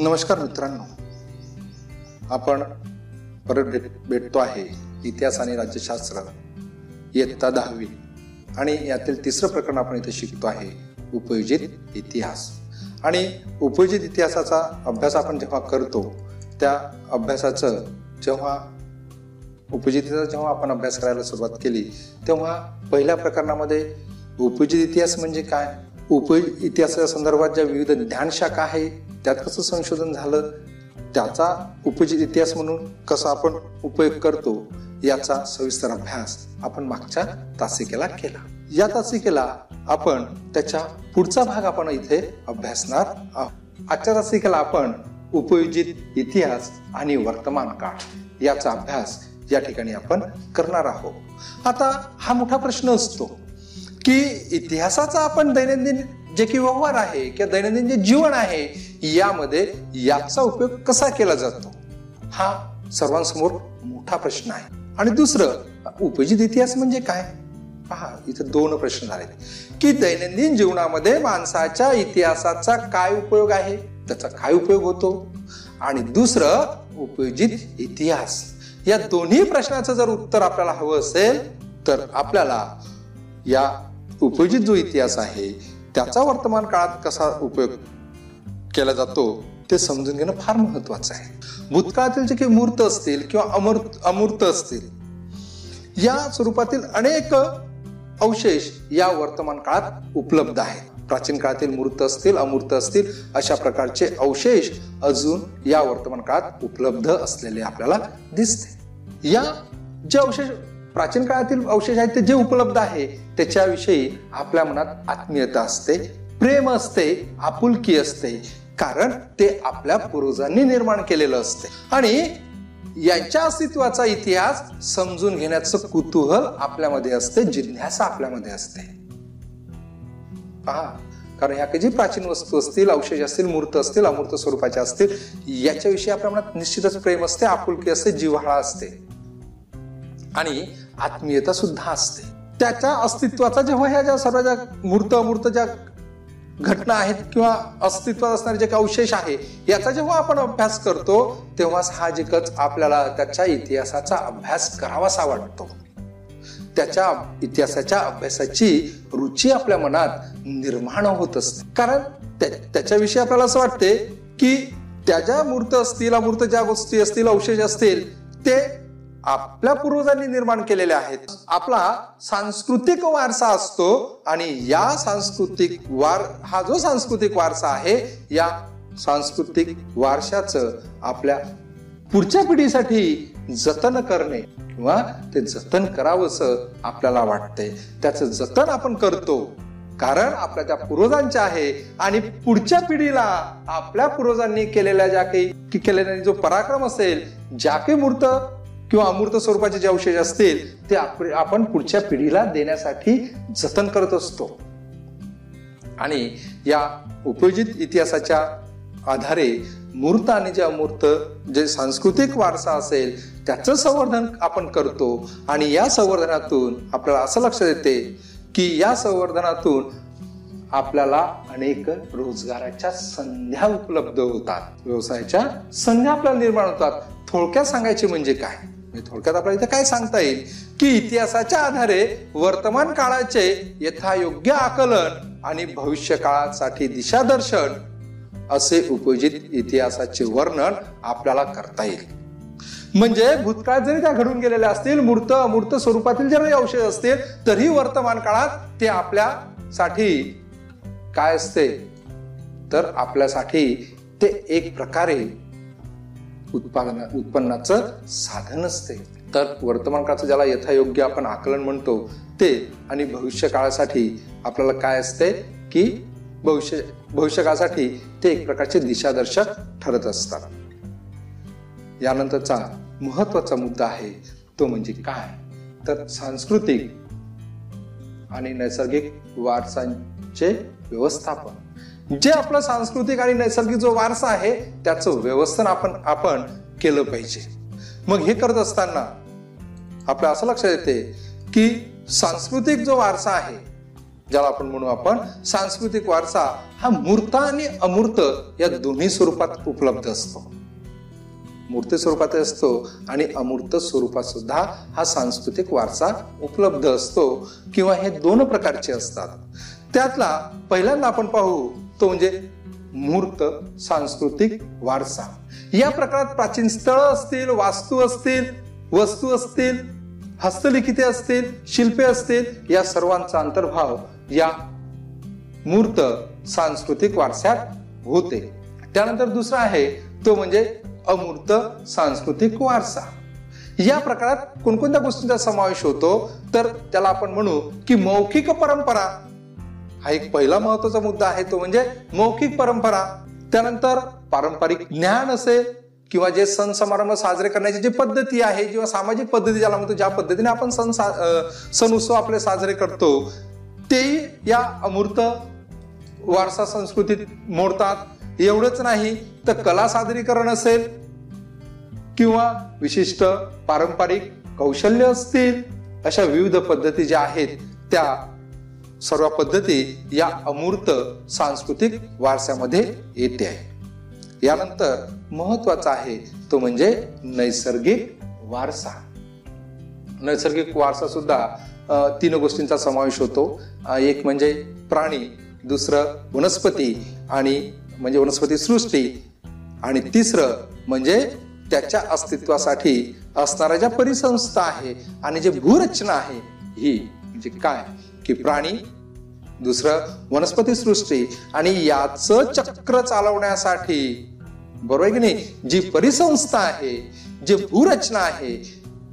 नमस्कार मित्रांनो. आपण परत भेट भेटतो आहे इतिहास आणि राज्यशास्त्र इयत्ता दहावी आणि यातील तिसरं प्रकरण आपण इथे शिकतो आहे उपयोजित इतिहास. आणि उपयोजित इतिहासाचा अभ्यास आपण जेव्हा करतो त्या अभ्यासाचं जेव्हा उपयोजितीचा जेव्हा आपण अभ्यास करायला सुरुवात केली तेव्हा पहिल्या प्रकरणामध्ये उपयोजित इतिहास म्हणजे काय? उप इतिहासाच्या संदर्भात ज्या विविध ज्ञानशाखा आहे त्यात कसं संशोधन झालं त्याचा उपयोजित इतिहास म्हणून कसा आपण उपयोग करतो याचा सविस्तर अभ्यास आपण मागच्या तासिकेला केला. या तासिकेला आपण त्याच्या पुढचा भाग आपण इथे अभ्यासणार आहोत. आजच्या तासिकेला आपण उपयोजित इतिहास आणि वर्तमान काळ याचा अभ्यास या ठिकाणी आपण करणार आहोत. आता हा मोठा प्रश्न असतो की इतिहासाचा आपण दैनंदिन जे की व्यवहार आहे किंवा दैनंदिन जे जीवन आहे यामध्ये याचा उपयोग कसा केला जातो? हा सर्वांसमोर मोठा प्रश्न आहे. आणि दुसरं उपयोजित इतिहास म्हणजे काय? पहा इथे दोन प्रश्न झाले की दैनंदिन जीवनामध्ये माणसाच्या इतिहासाचा काय उपयोग आहे? त्याचा काय उपयोग होतो? आणि दुसरं उपयोजित इतिहास. या दोन्ही प्रश्नाचं जर उत्तर आपल्याला हवं असेल तर आपल्याला या उपयोजित जो इतिहास आहे त्याचा वर्तमान काळात कसा उपयोग केला जातो ते समजून घेणं फार महत्वाचं आहे. भूतकाळातील जे काही मूर्त असतील किंवा अमूर्त अमूर्त असतील या स्वरूपातील अनेक अवशेष या वर्तमान काळात उपलब्ध आहेत. प्राचीन काळातील मूर्त असतील अमूर्त असतील अशा प्रकारचे अवशेष अजून या वर्तमान काळात उपलब्ध असलेले आपल्याला दिसते. या जे अवशेष प्राचीन काळातील अवशेष आहेत ते जे उपलब्ध आहे त्याच्याविषयी आपल्या मनात आत्मीयता असते प्रेम असते आपुलकी असते. कारण ते आपल्या पूर्वजांनी निर्माण केलेलं असते. आणि यांच्या अस्तित्वाचा इतिहास समजून घेण्याचं कुतूहल आपल्यामध्ये असते जिज्ञासा आपल्यामध्ये असते. पहा कारण ह्या काही जी प्राचीन वस्तू असतील अवशेष असतील मूर्त असतील अमूर्त स्वरूपाच्या असतील याच्याविषयी आपल्या मनात निश्चितच प्रेम असते आपुलकी असते जिव्हाळा असते. आणि आत्मीयता सुद्धा असते. त्याच्या अस्तित्वाचा जेव्हा ह्या ज्या सर्व ज्या मूर्त अमूर्त ज्या घटना आहेत किंवा अस्तित्वात असणारे जे काही अवशेष आहे याचा जेव्हा आपण अभ्यास करतो तेव्हा साहजिकच आपल्याला त्याच्या इतिहासाचा अभ्यास करावासा वाटतो. त्याच्या इतिहासाच्या अभ्यासाची रुची आपल्या मनात निर्माण होत असते. कारण त्याच्याविषयी आपल्याला असं वाटते की त्या ज्या मूर्त असतील अमूर्त ज्या गोष्टी असतील अवशेष असतील ते आपल्या पूर्वजांनी निर्माण केलेले आहेत. आपला सांस्कृतिक वारसा असतो आणि या सांस्कृतिक वार हा जो सांस्कृतिक वारसा आहे या सांस्कृतिक वारशाचं आपल्या पुढच्या पिढीसाठी जतन करणे किंवा ते जतन करावंस आपल्याला वाटतंय. त्याचं जतन आपण करतो कारण आपल्या त्या पूर्वजांच्या आहे आणि पुढच्या पिढीला आपल्या पूर्वजांनी केलेल्या ज्या काही केलेल्या जो पराक्रम असेल ज्या काही मूर्त किंवा अमूर्त स्वरूपाचे जे अवशेष असतील ते आपण पुढच्या पिढीला देण्यासाठी जतन करत असतो. आणि या उपयोजित इतिहासाच्या आधारे मूर्त आणि जे अमूर्त जे सांस्कृतिक वारसा असेल त्याचं संवर्धन आपण करतो. आणि या संवर्धनातून आपल्याला असं लक्षात येते की या संवर्धनातून आपल्याला अनेक रोजगाराच्या संध्या उपलब्ध होतात. व्यवसायाच्या संध्या आपल्याला निर्माण होतात. थोडक्यात सांगायचे म्हणजे काय? म्हणजे थोडक्यात आपल्याला इथे काय सांगता येईल? की इतिहासाच्या आधारे वर्तमान काळाचे यथायोग्य आकलन आणि भविष्य काळासाठी दिशादर्शन असे उपयोजित इतिहासाचे वर्णन आपल्याला करता येईल. म्हणजे भूतकाळात जरी त्या घडून गेलेल्या असतील मूर्त अमूर्त स्वरूपातील जरी औषध असतील तरी वर्तमान काळात ते आपल्यासाठी काय असते? तर आपल्यासाठी ते एक प्रकारे उत्पादन उत्पन्नाचं साधन असते. तर वर्तमान काळाचं ज्याला यथायोग्य आपण आकलन म्हणतो ते आणि भविष्य काळासाठी आपल्याला काय असते? की भविष्य भविष्य काळासाठी ते एक प्रकारचे दिशादर्शक ठरत असतात. यानंतरचा महत्त्वाचा मुद्दा आहे तो म्हणजे काय? तर सांस्कृतिक आणि नैसर्गिक वारसांचे व्यवस्थापन. जे आपलं सांस्कृतिक आणि नैसर्गिक जो वारसा आहे त्याचं व्यवस्थन आपण आपण केलं पाहिजे. मग हे करत असताना आपल्या असं लक्षात येते की सांस्कृतिक जो वारसा आहे ज्याला आपण म्हणू आपण सांस्कृतिक वारसा हा मूर्त आणि अमूर्त या दोन्ही स्वरूपात उपलब्ध असतो. मूर्त स्वरूपात असतो आणि अमूर्त स्वरूपात सुद्धा हा सांस्कृतिक वारसा उपलब्ध असतो किंवा हे दोन प्रकारचे असतात. त्यातला पहिल्यांदा आपण पाहू तो म्हणजे मूर्त सांस्कृतिक वारसा. या प्रकारात प्राचीन स्थळ असतील वास्तू असतील वस्तू असतील हस्तलिखिते असतील शिल्पे असतील या सर्वांचा अंतर्भाव या मूर्त सांस्कृतिक वारसात होते. त्यानंतर दुसरा आहे तो म्हणजे अमूर्त सांस्कृतिक वारसा. या प्रकारात कोणकोणत्या गोष्टींचा समावेश होतो? तर त्याला आपण म्हणू की मौखिक परंपरा. हा एक पहिला महत्त्वाचा मुद्दा आहे तो म्हणजे मौखिक परंपरा. त्यानंतर पारंपरिक ज्ञान असेल किंवा जे सण समारंभ साजरे करण्याची जी पद्धती आहे किंवा सामाजिक पद्धती ज्याला म्हणतो ज्या पद्धतीने आपण सण सण उत्सव आपले साजरे करतो तेही या अमूर्त वारसा संस्कृतीत मोडतात. एवढंच नाही तर कला सादरीकरण असेल किंवा विशिष्ट पारंपरिक कौशल्य असतील अशा विविध पद्धती ज्या आहेत त्या सर्व पद्धती या अमूर्त सांस्कृतिक वारसामध्ये येते आहे. यानंतर महत्त्वाचा आहे तो म्हणजे नैसर्गिक वारसा. नैसर्गिक वारसा सुद्धा तीन गोष्टींचा समावेश होतो. एक म्हणजे प्राणी दुसरं वनस्पती आणि म्हणजे वनस्पती सृष्टी आणि तिसरं म्हणजे त्याच्या अस्तित्वासाठी असणाऱ्या ज्या परिसंस्था आहे आणि जे भूरचना आहे ही म्हणजे काय? की प्राणी दुसरं वनस्पती सृष्टी आणि याच चक्र चालवण्यासाठी. बरोबर की नाही? जी परिसंस्था आहे जी भूरचना आहे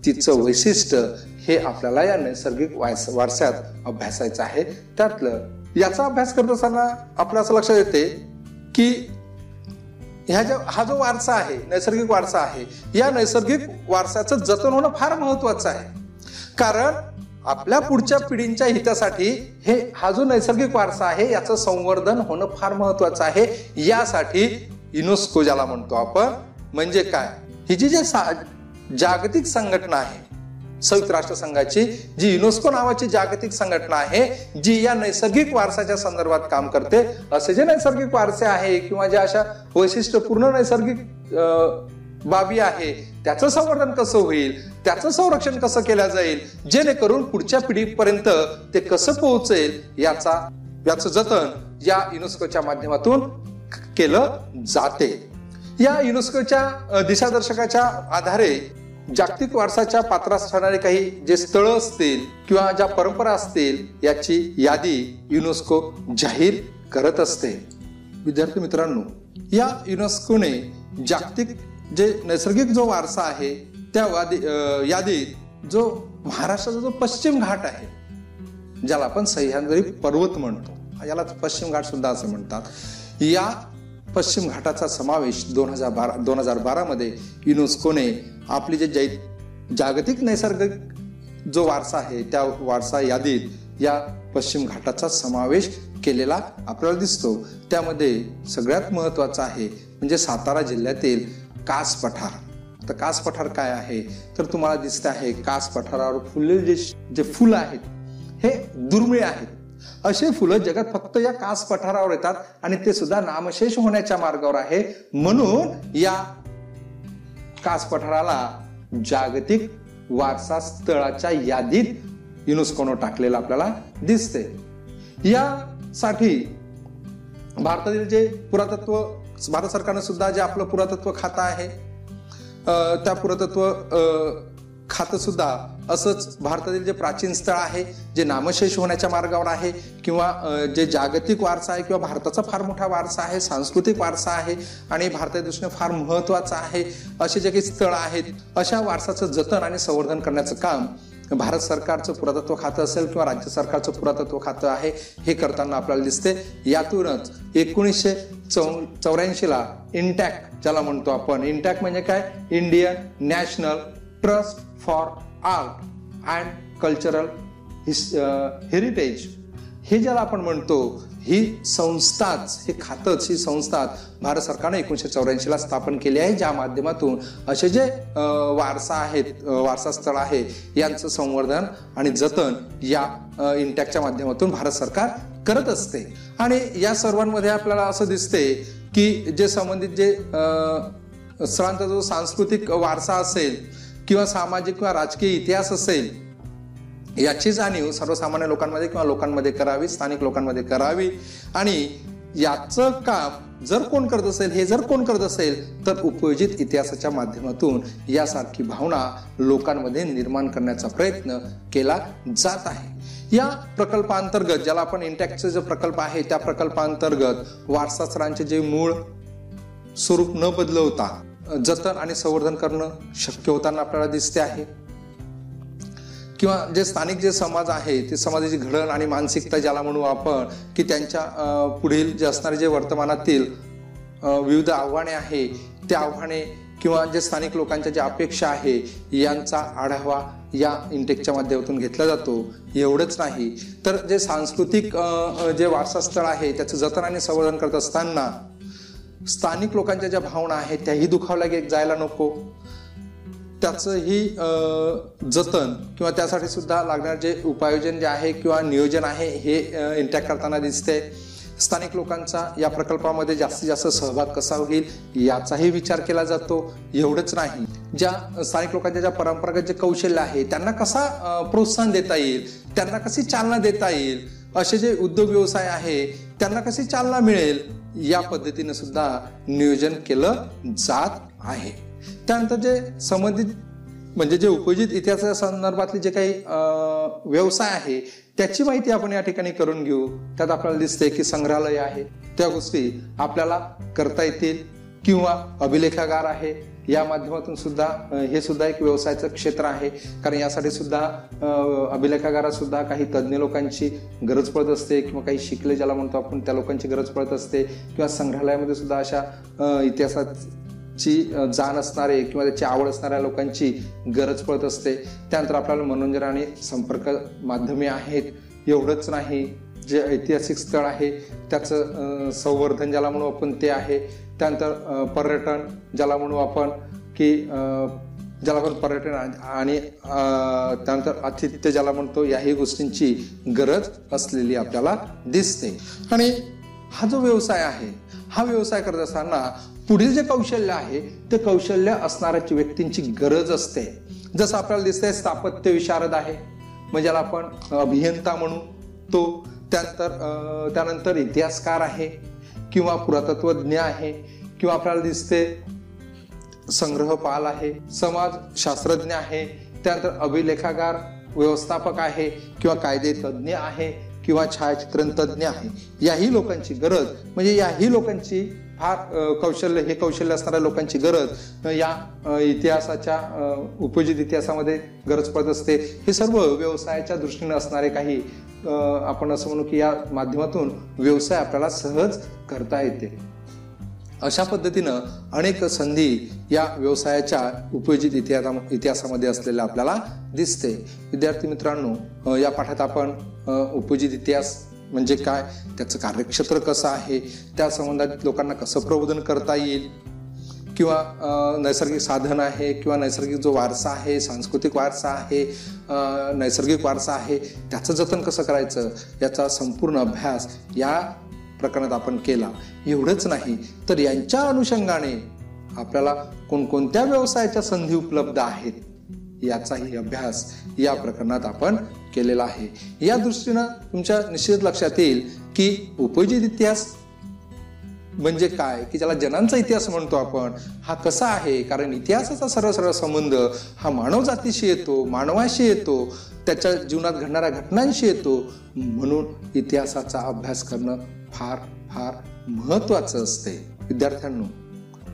तिचं वैशिष्ट्य हे आपल्याला या नैसर्गिक वारसात अभ्यासायचं आहे. त्यातलं याचा अभ्यास करत असताना आपल्या असं लक्षात येते की ह्या ज्या हा जो वारसा आहे नैसर्गिक वारसा आहे या नैसर्गिक वारसाचं जतन होणं फार महत्वाचं आहे. कारण आपल्या पुढच्या पिढींच्या हितासाठी हे हा जो नैसर्गिक वारसा आहे याचं संवर्धन होणं फार महत्वाचं आहे. यासाठी युनेस्को ज्याला म्हणतो आपण म्हणजे काय? ही जी जे जागतिक संघटना आहे संयुक्त राष्ट्र संघाची जी युनेस्को नावाची जागतिक संघटना आहे जी या नैसर्गिक वारसाच्या संदर्भात काम करते असे जे नैसर्गिक वारसे आहे किंवा ज्या अशा वैशिष्ट्यपूर्ण नैसर्गिक बाबी आहे. त्याचं संवर्धन कसं होईल? त्याचं संरक्षण कसं केलं जाईल? जेणेकरून पुढच्या पिढीपर्यंत ते कसं पोहोचेल याचा याचं जतन या युनेस्कोच्या माध्यमातून केलं जाते. या युनेस्कोच्या दिशादर्शकाच्या आधारे जागतिक वारसाच्या पात्रास ठरणारे काही जे स्थळ असतील किंवा ज्या परंपरा असतील याची यादी युनेस्को जाहीर करत असते. विद्यार्थी मित्रांनो या युनेस्कोने जागतिक जे नैसर्गिक जो वारसा आहे त्या वादी यादीत जो महाराष्ट्राचा जो पश्चिम घाट आहे ज्याला आपण सह्याद्री पर्वत म्हणतो. याला पश्चिम घाट सुद्धा असं म्हणतात. या पश्चिम घाटाचा समावेश दोन हजार बारा दोन हजार बारामध्ये युनेस्कोने आपली जे जै जागतिक नैसर्गिक जो वारसा आहे त्या वारसा यादीत या पश्चिम घाटाचा समावेश केलेला आपल्याला दिसतो. त्यामध्ये सगळ्यात महत्त्वाचं आहे म्हणजे सातारा जिल्ह्यातील कास पठार. तर कास पठार काय आहे? तर तुम्हाला दिसत आहे कास पठारावर फुललेले जे जे फुलं आहेत हे दुर्मिळ आहेत. असे फुलं जगात फक्त या कास पठारावर येतात आणि ते सुद्धा नामशेष होण्याच्या मार्गावर आहे. म्हणून या कास पठाराला जागतिक वारसा स्थळाच्या यादीत युनेस्कोनं टाकलेलं आपल्याला दिसते यासाठी भारतातील जे पुरातत्व भारत सरकारनं सुद्धा जे आपलं पुरातत्व खातं आहे त्या पुरातत्व खातं सुद्धा असंच भारतातील जे प्राचीन स्थळ आहे जे नामशेष होण्याच्या मार्गावर आहे किंवा जे जागतिक वारसा आहे किंवा भारताचा फार मोठा वारसा आहे सांस्कृतिक वारसा आहे आणि भारताच्या दृष्टीने फार महत्त्वाचा आहे असे जे काही स्थळ आहेत अशा वारसाचं जतन आणि संवर्धन करण्याचं काम भारत सरकारचं पुरातत्व खातं असेल किंवा राज्य सरकारचं पुरातत्व खातं आहे हे करताना आपल्याला दिसते. यातूनच एकोणीसशे चौ चौऱ्याऐंशीला इंटॅक्ट ज्याला म्हणतो आपण. इंटॅक्ट म्हणजे काय? Indian national trust for art and cultural heritage हे ज्याला आपण म्हणतो ही संस्थाच हे खातच ही संस्था भारत सरकारने एकोणीशे चौऱ्याऐंशीला स्थापन केली आहे ज्या माध्यमातून असे जे वारसा आहेत वारसा स्थळ आहे यांचं संवर्धन आणि जतन या इंटॅकच्या माध्यमातून भारत सरकार करत असते. आणि या सर्वांमध्ये आपल्याला असं दिसते की जे संबंधित जे स्थळांचा जो सांस्कृतिक वारसा असेल किंवा सामाजिक किंवा राजकीय इतिहास असेल याची जाणीव सर्वसामान्य लोकांमध्ये किंवा लोकांमध्ये करावी स्थानिक लोकांमध्ये करावी. आणि याचं काम जर कोण करत असेल हे जर कोण करत असेल तर उपयोजित इतिहासाच्या माध्यमातून यासारखी भावना लोकांमध्ये निर्माण करण्याचा प्रयत्न केला जात आहे. या प्रकल्पांतर्गत ज्याला आपण इंटॅक्टचे जो प्रकल्प आहे त्या प्रकल्पांतर्गत वारसास्थळांचे जे मूळ स्वरूप न बदलवता जतन आणि संवर्धन करणं शक्य होताना आपल्याला दिसते आहे. किंवा जे स्थानिक जे समाज आहे ते समाजाची घडण आणि मानसिकता ज्याला म्हणू आपण की त्यांच्या पुढील जे असणारे जे वर्तमानातील विविध आव्हाने आहे ते आव्हाने किंवा जे स्थानिक लोकांच्या ज्या अपेक्षा आहे यांचा आढावा या इंटेकच्या माध्यमातून घेतला जातो. एवढंच नाही. तर जे सांस्कृतिक जे वारसास्थळ आहे त्याचं जतन आणि संवर्धन करत असताना स्थानिक लोकांच्या ज्या भावना आहेत त्याही दुखावल्या जायला नको. त्याचंही जतन किंवा त्यासाठी सुद्धा लागणारे जे उपायोजन जे आहे किंवा नियोजन आहे हे इंटॅक्ट करताना दिसते. स्थानिक लोकांचा या प्रकल्पामध्ये जास्तीत जास्त सहभाग कसा होईल याचाही विचार केला जातो. एवढंच नाही. ज्या स्थानिक लोकांच्या ज्या परंपरागत जे कौशल्य आहे त्यांना कसा प्रोत्साहन देता येईल त्यांना कशी चालना देता येईल असे जे उद्योग व्यवसाय आहे त्यांना कशी चालना मिळेल या पद्धतीनं सुद्धा नियोजन केलं जात आहे. त्यानंतर जे संबंधित म्हणजे जे उपयोजित इतिहासा संदर्भातले जे काही व्यवसाय आहे त्याची माहिती आपण या ठिकाणी करून घेऊ. त्यात आपल्याला दिसते की संग्रहालय आहे. त्या गोष्टी आपल्याला करता येतील किंवा अभिलेखागार आहे. या माध्यमातून सुद्धा हे सुद्धा एक व्यवसायाचं क्षेत्र आहे. कारण यासाठी सुद्धा अभिलेखागारात सुद्धा काही तज्ज्ञ लोकांची गरज पडत असते किंवा काही शिकले ज्याला म्हणतो आपण त्या लोकांची गरज पडत असते. किंवा संग्रहालयामध्ये सुद्धा अशा इतिहासात ची जाण असणारे किंवा त्याची आवड असणाऱ्या लोकांची गरज पडत असते. त्यानंतर आपल्याला मनोरंजन आणि संपर्क माध्यमे आहेत. एवढंच नाही जे ऐतिहासिक स्थळ आहे त्याचं संवर्धन ज्याला म्हणू आपण ते आहे. त्यानंतर पर्यटन ज्याला म्हणू आपण की ज्याला आपण पर्यटन आणि त्यानंतर आतिथ्य ज्याला म्हणतो याही गोष्टींची गरज असलेली आपल्याला दिसते. आणि हा जो व्यवसाय आहे हा व्यवसाय करत असताना पुढील जे कौशल्य आहे ते कौशल्य असणाऱ्या व्यक्तींची गरज असते. जसं आपल्याला दिसतंय स्थापत्य विशारद आहे म्हणजे आपण अभियंता म्हणू. तो त्यानंतर त्यानंतर इतिहासकार आहे किंवा पुरातत्वज्ञ आहे किंवा आपल्याला दिसते संग्रहपाल आहे समाज शास्त्रज्ञ आहे त्यानंतर अभिलेखागार व्यवस्थापक आहे किंवा कायदे तज्ज्ञ आहे किंवा छायाचित्रण तज्ज्ञ आहे. याही लोकांची गरज म्हणजे याही लोकांची फार कौशल्य हे कौशल्य असणाऱ्या लोकांची गरज या इतिहासाच्या उपयोजित इतिहासामध्ये गरज पडत असते. हे सर्व व्यवसायाच्या दृष्टीने असणारे काही आपण असं म्हणू की या माध्यमातून व्यवसाय आपल्याला सहज करता येते. अशा पद्धतीनं अनेक संधी या व्यवसायाच्या उपयोजित इतिहासा इतिहासामध्ये असलेल्या आपल्याला दिसते. विद्यार्थी मित्रांनो या पाठात आपण उपयोजित इतिहास म्हणजे काय? त्याचं कार्यक्षेत्र कसं आहे? त्या संबंधात लोकांना कसं प्रबोधन करता येईल? किंवा नैसर्गिक साधन आहे किंवा नैसर्गिक जो वारसा आहे सांस्कृतिक वारसा आहे नैसर्गिक वारसा आहे त्याचं जतन कसं करायचं? याचा संपूर्ण अभ्यास या प्रकरणात आपण केला. एवढंच नाही तर यांच्या अनुषंगाने आपल्याला कोणकोणत्या व्यवसायाच्या संधी उपलब्ध आहेत? याचाही अभ्यास या प्रकरणात आपण केलेला आहे. या दृष्टीनं तुमच्या निश्चित लक्षात येईल की उपजित इतिहास म्हणजे काय? की ज्याला जनांचा इतिहास म्हणतो आपण हा कसा आहे? कारण इतिहासाचा सरळ सरळ संबंध हा मानव जातीशी येतो मानवाशी येतो त्याच्या जीवनात घडणाऱ्या घटनांशी येतो. म्हणून इतिहासाचा अभ्यास करणं फार फार महत्वाचं असते. विद्यार्थ्यांनो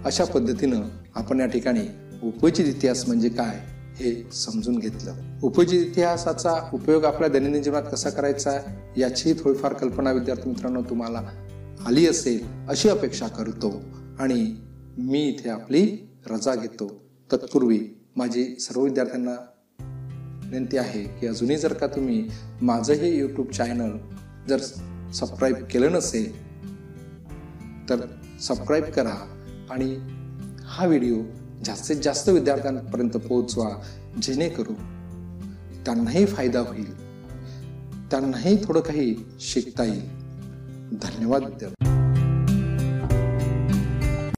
अशा पद्धतीनं आपण या ठिकाणी उपयोजित इतिहास म्हणजे काय हे समजून घेतलं. उपजी इतिहासाचा उपयोग आपल्या दैनंदिन जीवनात कसा करायचा याचीही थोडीफार कल्पना विद्यार्थी मित्रांनो तुम्हाला आली असेल अशी अपेक्षा करतो. आणि मी इथे आपली रजा घेतो. तत्पूर्वी माझी सर्व विद्यार्थ्यांना विनंती आहे की अजूनही जर का तुम्ही माझं हे यूट्यूब चॅनल जर सबस्क्राईब केलं नसेल तर सबस्क्राईब करा आणि हा व्हिडिओ जास्तीत जास्त विद्यार्थ्यांपर्यंत पोहोचवा जेणेकरून त्यांनाही फायदा होईल. त्यांनाही थोडं काही शिकता येईल. धन्यवाद विद्यार्थी